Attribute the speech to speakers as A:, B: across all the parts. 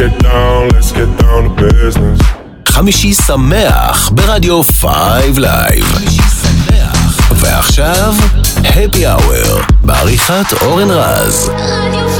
A: get down, let's get down to business.
B: חמישי שמח ברדיו Five Live. ועכשיו, happy hour, בעריכת אורן רז.
C: רדיו
D: 5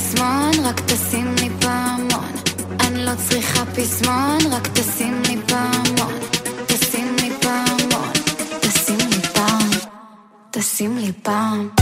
D: פסמון, רק תשים לי פעמון. אני לא
E: צריכה פסמון, רק תשים לי פעמון. תשים לי פעמון, תשים לי
B: פעם, תשים
C: לי פעם.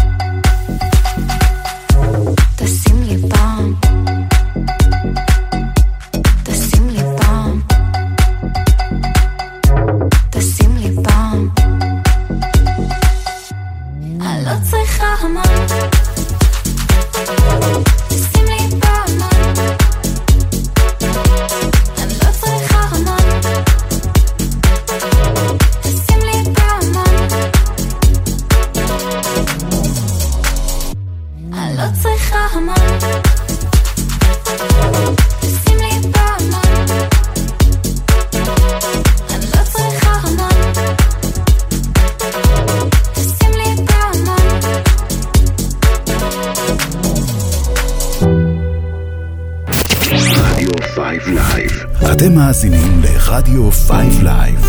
C: 5 Live.
B: אתם מאזינים לרדיו 5 Live.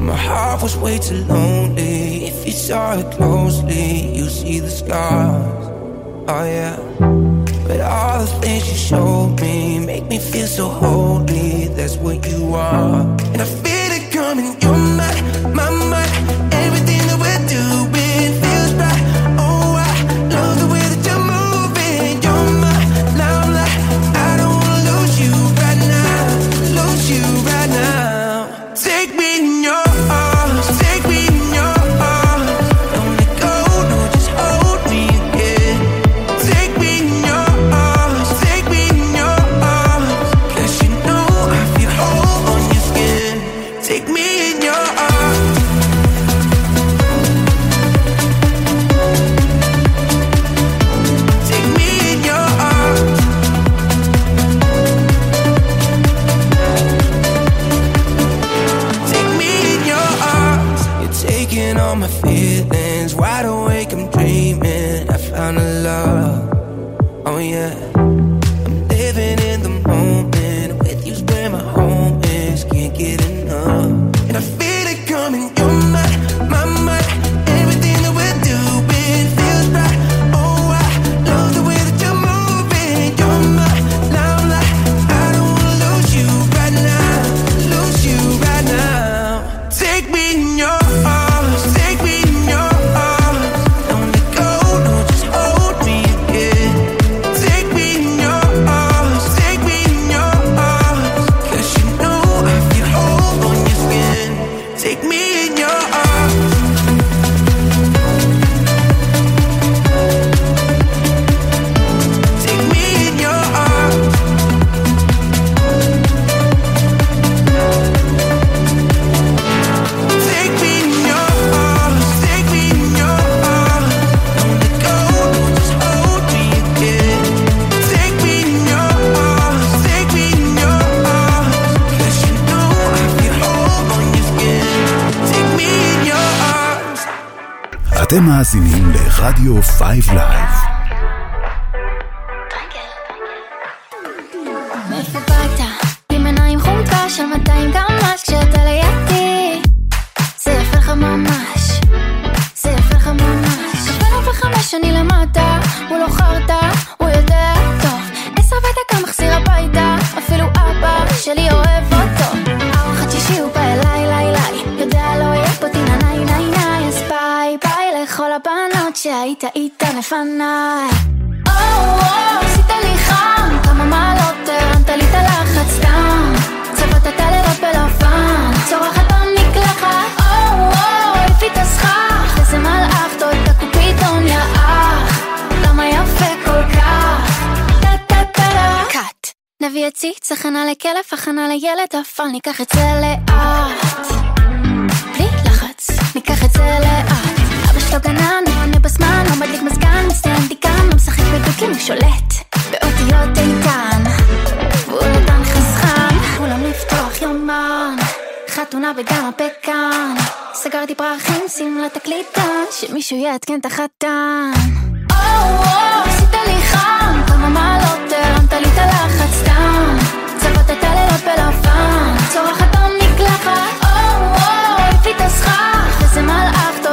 C: My heart was way too lonely. If you saw it closely, you see the scars. Oh yeah. But all the things you showed me make me feel so holy. That's what you are. And I feel
B: רדיו 5 Live
F: יציץ, הכנה לכלף, הכנה לילד, אבל ניקח את זה לאט. בלי לחץ, ניקח את זה לאט. אבא שלו גנן, עונה בזמן, לא מדליק מזגן, מצטיין דיקן, לא משחק בדוקים, הוא שולט באותיות איתן. והוא נתן חסכן, כולם לפתוח לא יומן, חתונה וגם הפקן. סגרתי פרחים, שים לה תקליטה, שמישהו יעדכן את החתן. או, או, עשית לי חם, כמה מעלות לא הרמת לי את הלחץ. את הלילות בלבן. צורחת במקלחת, או וואו, איפה התאסחה, וזה מלאך.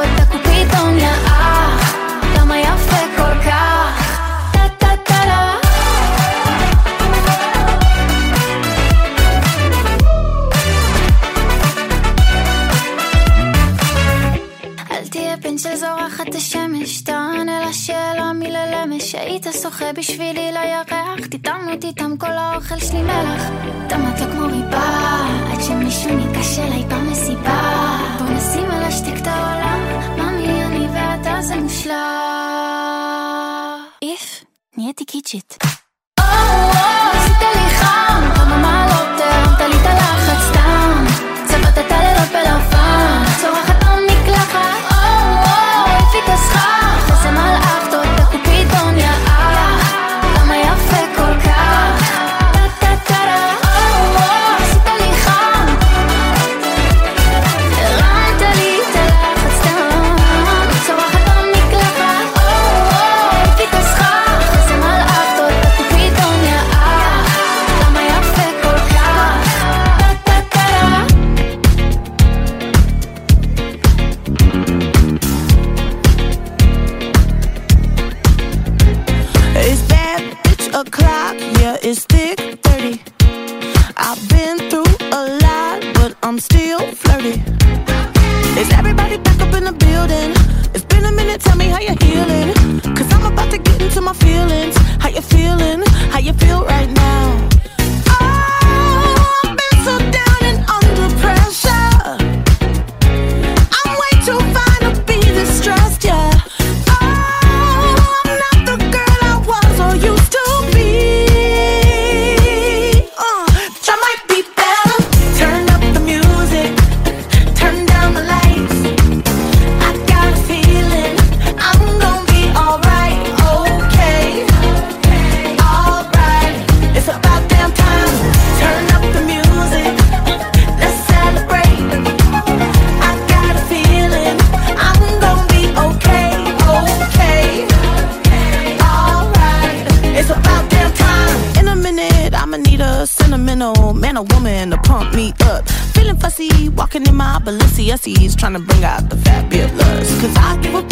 F: ששוחה שוחה בשבילי לא לירח, תטענות איתם כל האוכל שלי מלח. טעמת לו כמו ריבה, עד שמישהו ניגש אליי במסיבה. בוא נשים על השתיק את העולם, ממי אני ואתה זה מושלם. איף, נהייתי קיצ'ית. או, עשית לי חם
G: yes, he trying to bring out the fabulous. Cause I give a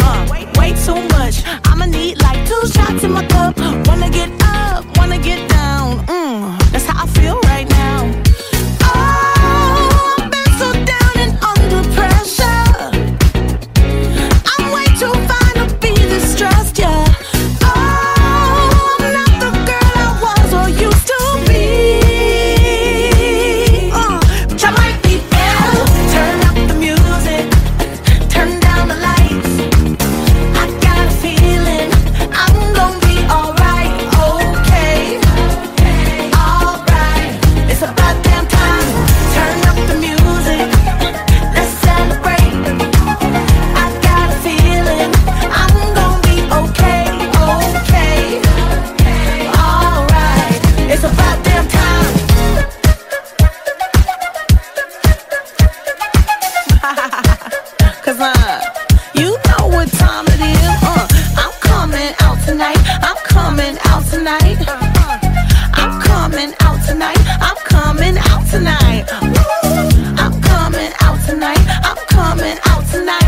G: out tonight.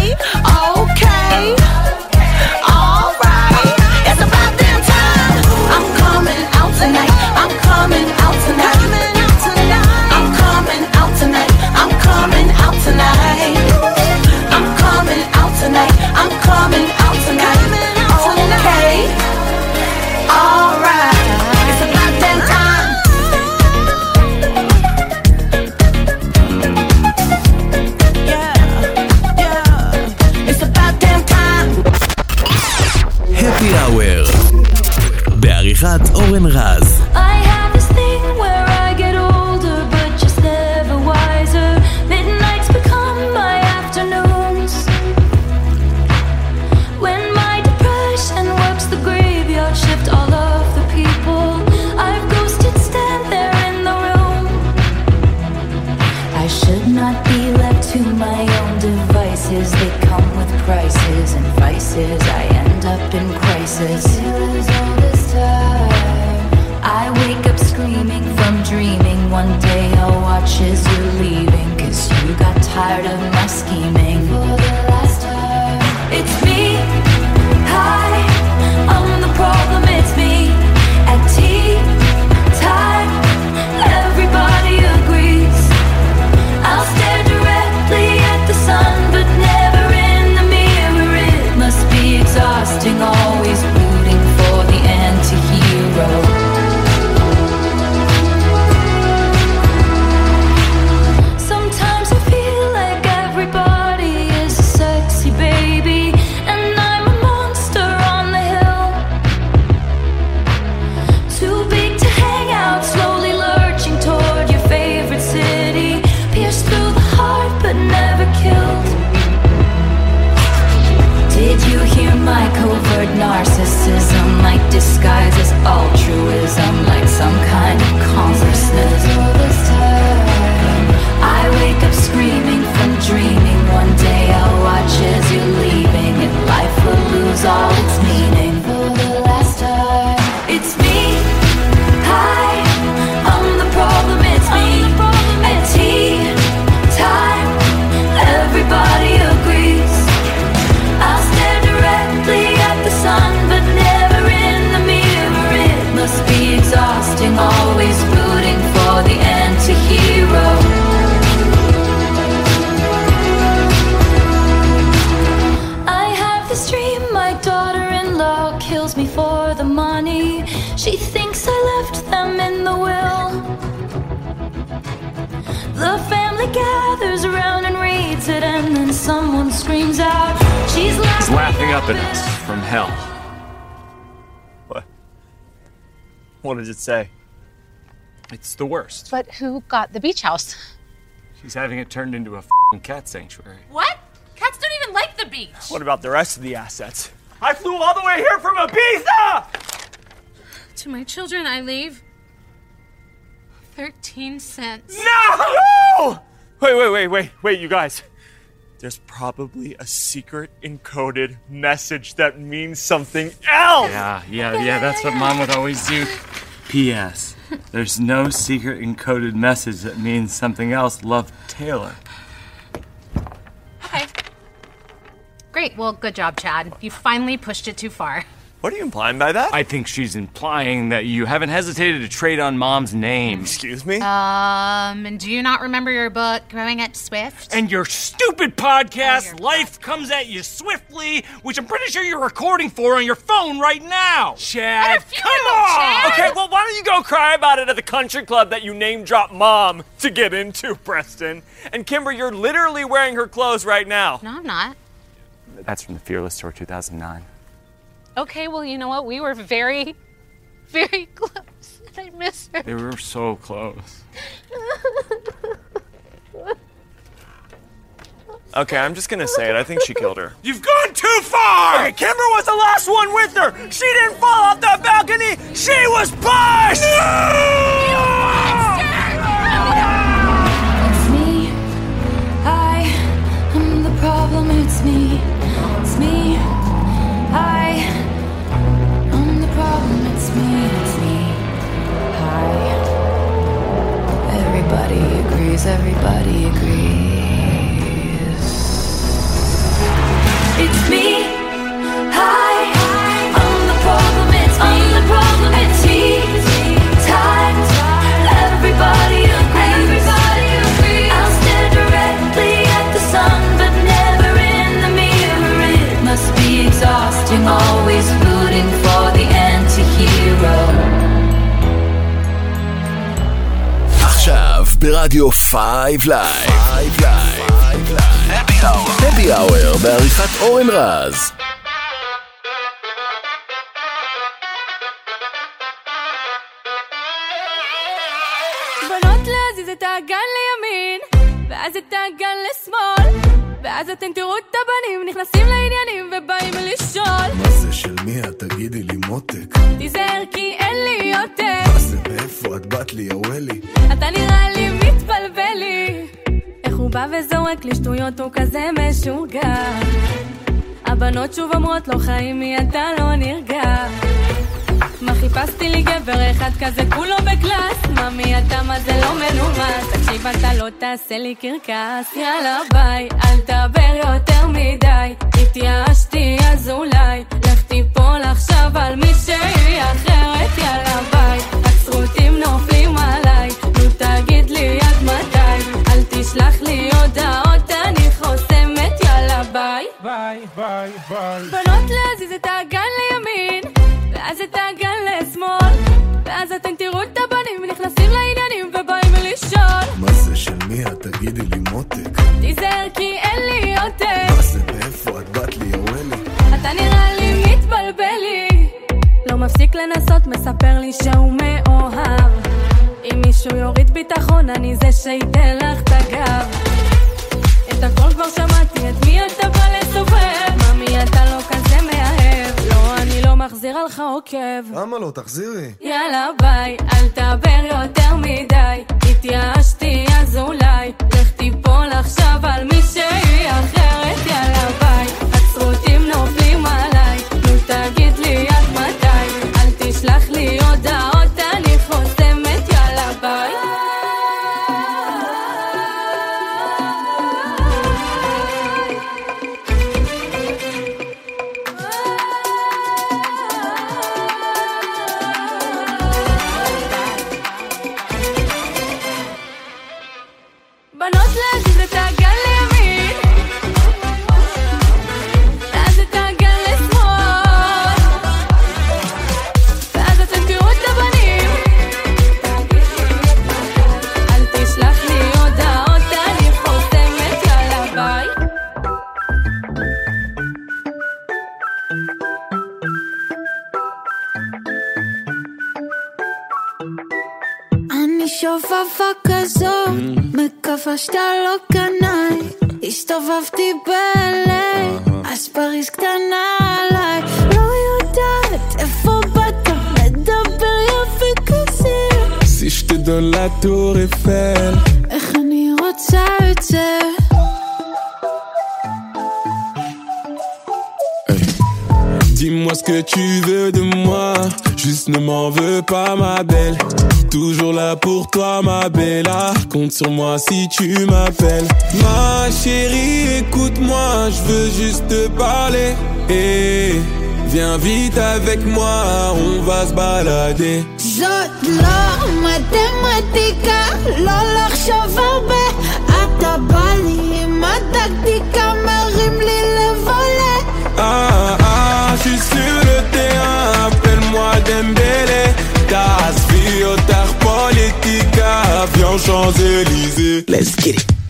D: From
H: hell.
I: What? What does it say?
H: It's the worst.
J: But who got the beach house?
H: She's having it turned into a fing cat sanctuary.
J: What? Cats don't even like the beach.
I: What about the rest of the assets? I flew all the way here from Ibiza!
J: To my children, I leave 13 cents.
I: No! Wait, wait, wait, wait, wait, you guys. There's probably a secret encoded message that means something else!
H: Yeah, yeah, yeah, that's what mom would always do. P.S. There's no secret encoded message that means something else. Love Taylor.
J: Okay. Great. Well, good job, Chad. You finally pushed it too far.
I: What are you implying by that?
H: I think she's implying that you haven't hesitated to trade on mom's name.
I: Excuse me?
J: Um, and do you not remember your book, Growing Up Swift?
H: And your stupid podcast, Life Comes at You Swiftly, which I'm pretty sure you're recording for on your phone right now. Chad, come on!
I: Okay, well, why don't you go cry about it at the country club that you name drop mom to get into, Preston? And Kimber, you're literally wearing her clothes right now.
J: No, I'm not.
H: That's from the Fearless Tour 2009.
J: Okay, well, you know what? We were very, very close. I miss her.
H: They were so close.
I: Okay, I'm just gonna say it. I think she killed her.
H: You've gone too far!
I: Okay, Kimber was the last one with her! She didn't fall off that balcony! She was pushed!
D: It's everybody
B: agree? ברדיו 5 לייב. הפי האוור בעריכת אורן רז.
K: בא וזורק לי שטויות, הוא כזה משוגע. הבנות שוב אומרות לו חיים מי אתה? לא נרגע. מה חיפשתי לי גבר אחד כזה כולו בקלאס? מה מי אתה? מה זה לא מנומס? תקשיב אתה לא תעשה לי קרקס. יאללה ביי אל תדבר יותר מדי. התייאשתי אז אולי לך תיפול עכשיו על מישהי אחרת. יאללה ביי הצרוטים נופלים עליי נו תגיד לי עד מתי? אל תשלח לי ביי.
L: ביי ביי ביי.
K: בנות להזיז את האגן לימין ואז את האגן לשמאל ואז אתם תראו את הבנים נכנסים לעניינים ובאים לשאול
M: מה זה של מי את? תגידי לי מותק.
K: תיזהר כי אין לי יותר
M: מה זה מאיפה את בת לי, יא ווילי?
K: אתה נראה לי מתבלבל לי לא מפסיק לנסות מספר לי שהוא מאוהב. אם מישהו יוריד ביטחון אני זה שייתן לך את הגב. את הכל כבר שמעתי את מי אתה בא לסובב מה מי אתה לא כזה מאהב. לא אני לא עוקב.
M: למה לא? תחזירי.
K: יאללה ביי, אל תדבר יותר מדי. התייאשתי אז אולי. לך תיפול עכשיו על מישהי אחרת. יאללה ביי. הצרוטים נופלים עליי. נו תגיד לי עד מתי? אל תשלח לי הודעות
N: sur moi si tu m'appelles. Ma chérie, écoute-moi, je veux juste te parler. Et viens vite avec moi, on va se balader.
O: J'adore mathématica, l'olor chavarbe. À ta balle, ma tactique, ma rime, les volets. Ah,
N: ah ah, je suis sur le terrain, appelle-moi Dembélé. T'as Champs-Élysées. Let's get it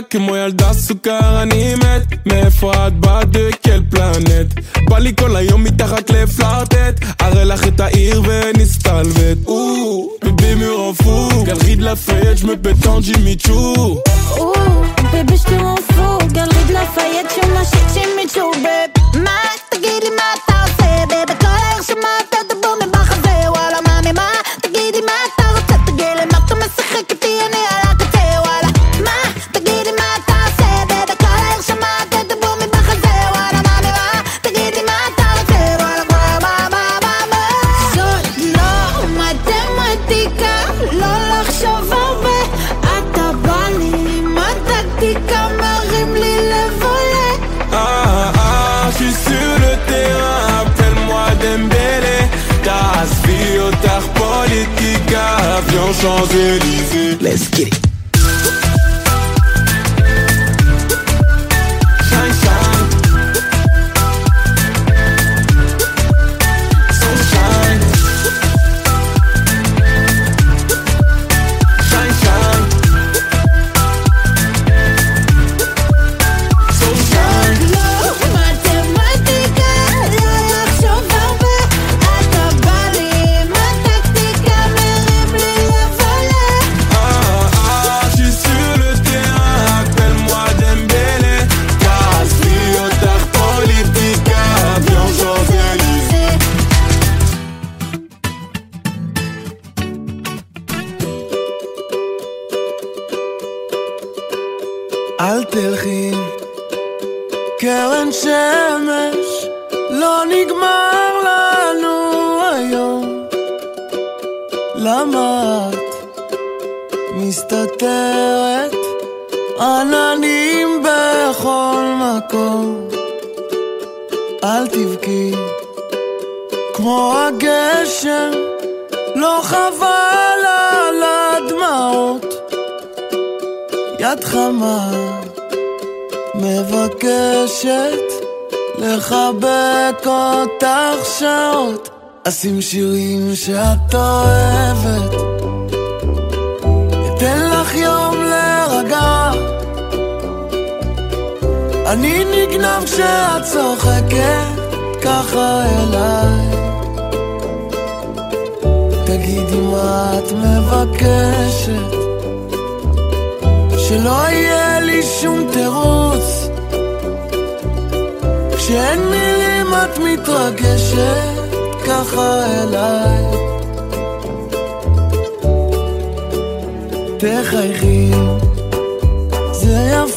N: מתוקה כמו ילדה סוכר אני מת מאיפה את באה de quelle planète בא לי כל היום מתחת לפלרטט אראה לך את העיר ונסתלבט או, בבי m'en fou גלרי de la feuillette, je me pète en Jimmy Choo
O: Ouh, bébé, je te m'en fous. Galerie de Lafayette, sur ma shit, c'est Mitchell, babe. מה, תגידי מה אתה
N: Let's get it
P: אשים שירים שאת אוהבת. אתן לך יום להירגע. אני נגנב כשאת צוחקת ככה אליי. תגידי מה את מבקשת. שלא יהיה לי שום תירוץ. כשאין מילים את מתרגשת ככה אליי. תחייכי זה יפה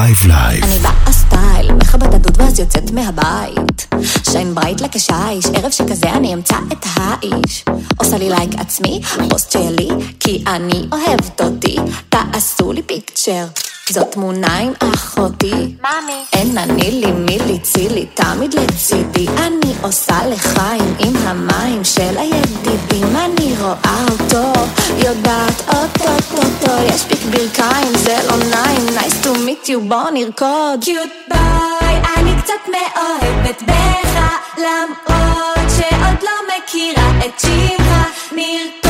B: Five Live.
Q: אני באה סטייל, מכבת הדוד ואז יוצאת מהבית. שיין ברייט לכשיש, ערב שכזה אני אמצא את האיש. עושה לי לייק עצמי, פוסט שלי, כי אני אוהבת אותי. תעשו לי פיקצ'ר. זאת תמונה עם אחותי.
F: מאמי.
Q: אין אני לי מי ליצילי, תמיד לצידי. אני עושה לחיים עם המים של הידידים. אני רואה אותו, יודעת אוטוטוטו. יש פיק ברכיים, זה לא נעים. nice to meet you, בוא נרקוד.
F: קיוט ביי, אני קצת מאוהבת בך, למרות שעוד לא מכירה את שמך. נרקוד,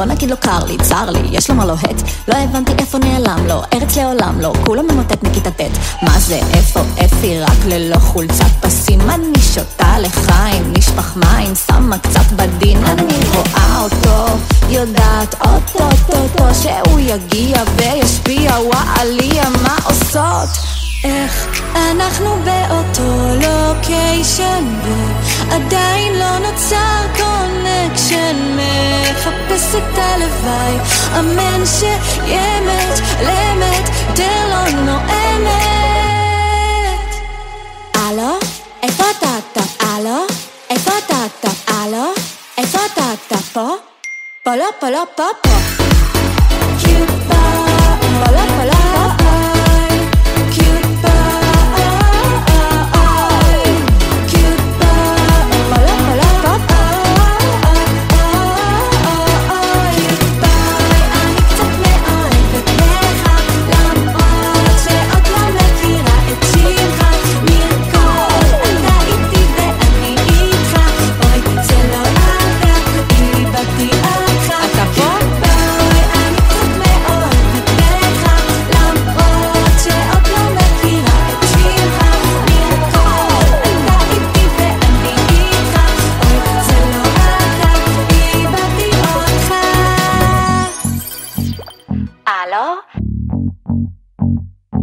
Q: בוא נגיד לו קר לי, צר לי, יש לו מה לוהט, לא הבנתי איפה נעלם לו, ארץ לעולם לא, כולו ממוטט מכיתה ט', מה זה, איפה אפי, רק ללא חולצת פסים, אני שותה לחיים, נשפך מים, שמה קצת בדין, אני רואה אותו, יודעת אוטוטוטו, שהוא יגיע וישפיע, וואליה, מה עושות?
F: איך אנחנו באותו לוקיישן ועדיין לא נוצר קונקשן מחפש את הלוואי אמן שאמת לאמת דר לא נואמת
Q: הלו? איפה אתה? אתה? הלו? איפה אתה? אתה? הלו? איפה אתה? אתה פה? פה לא, פה לא, פה פה. פה לא, פה לא,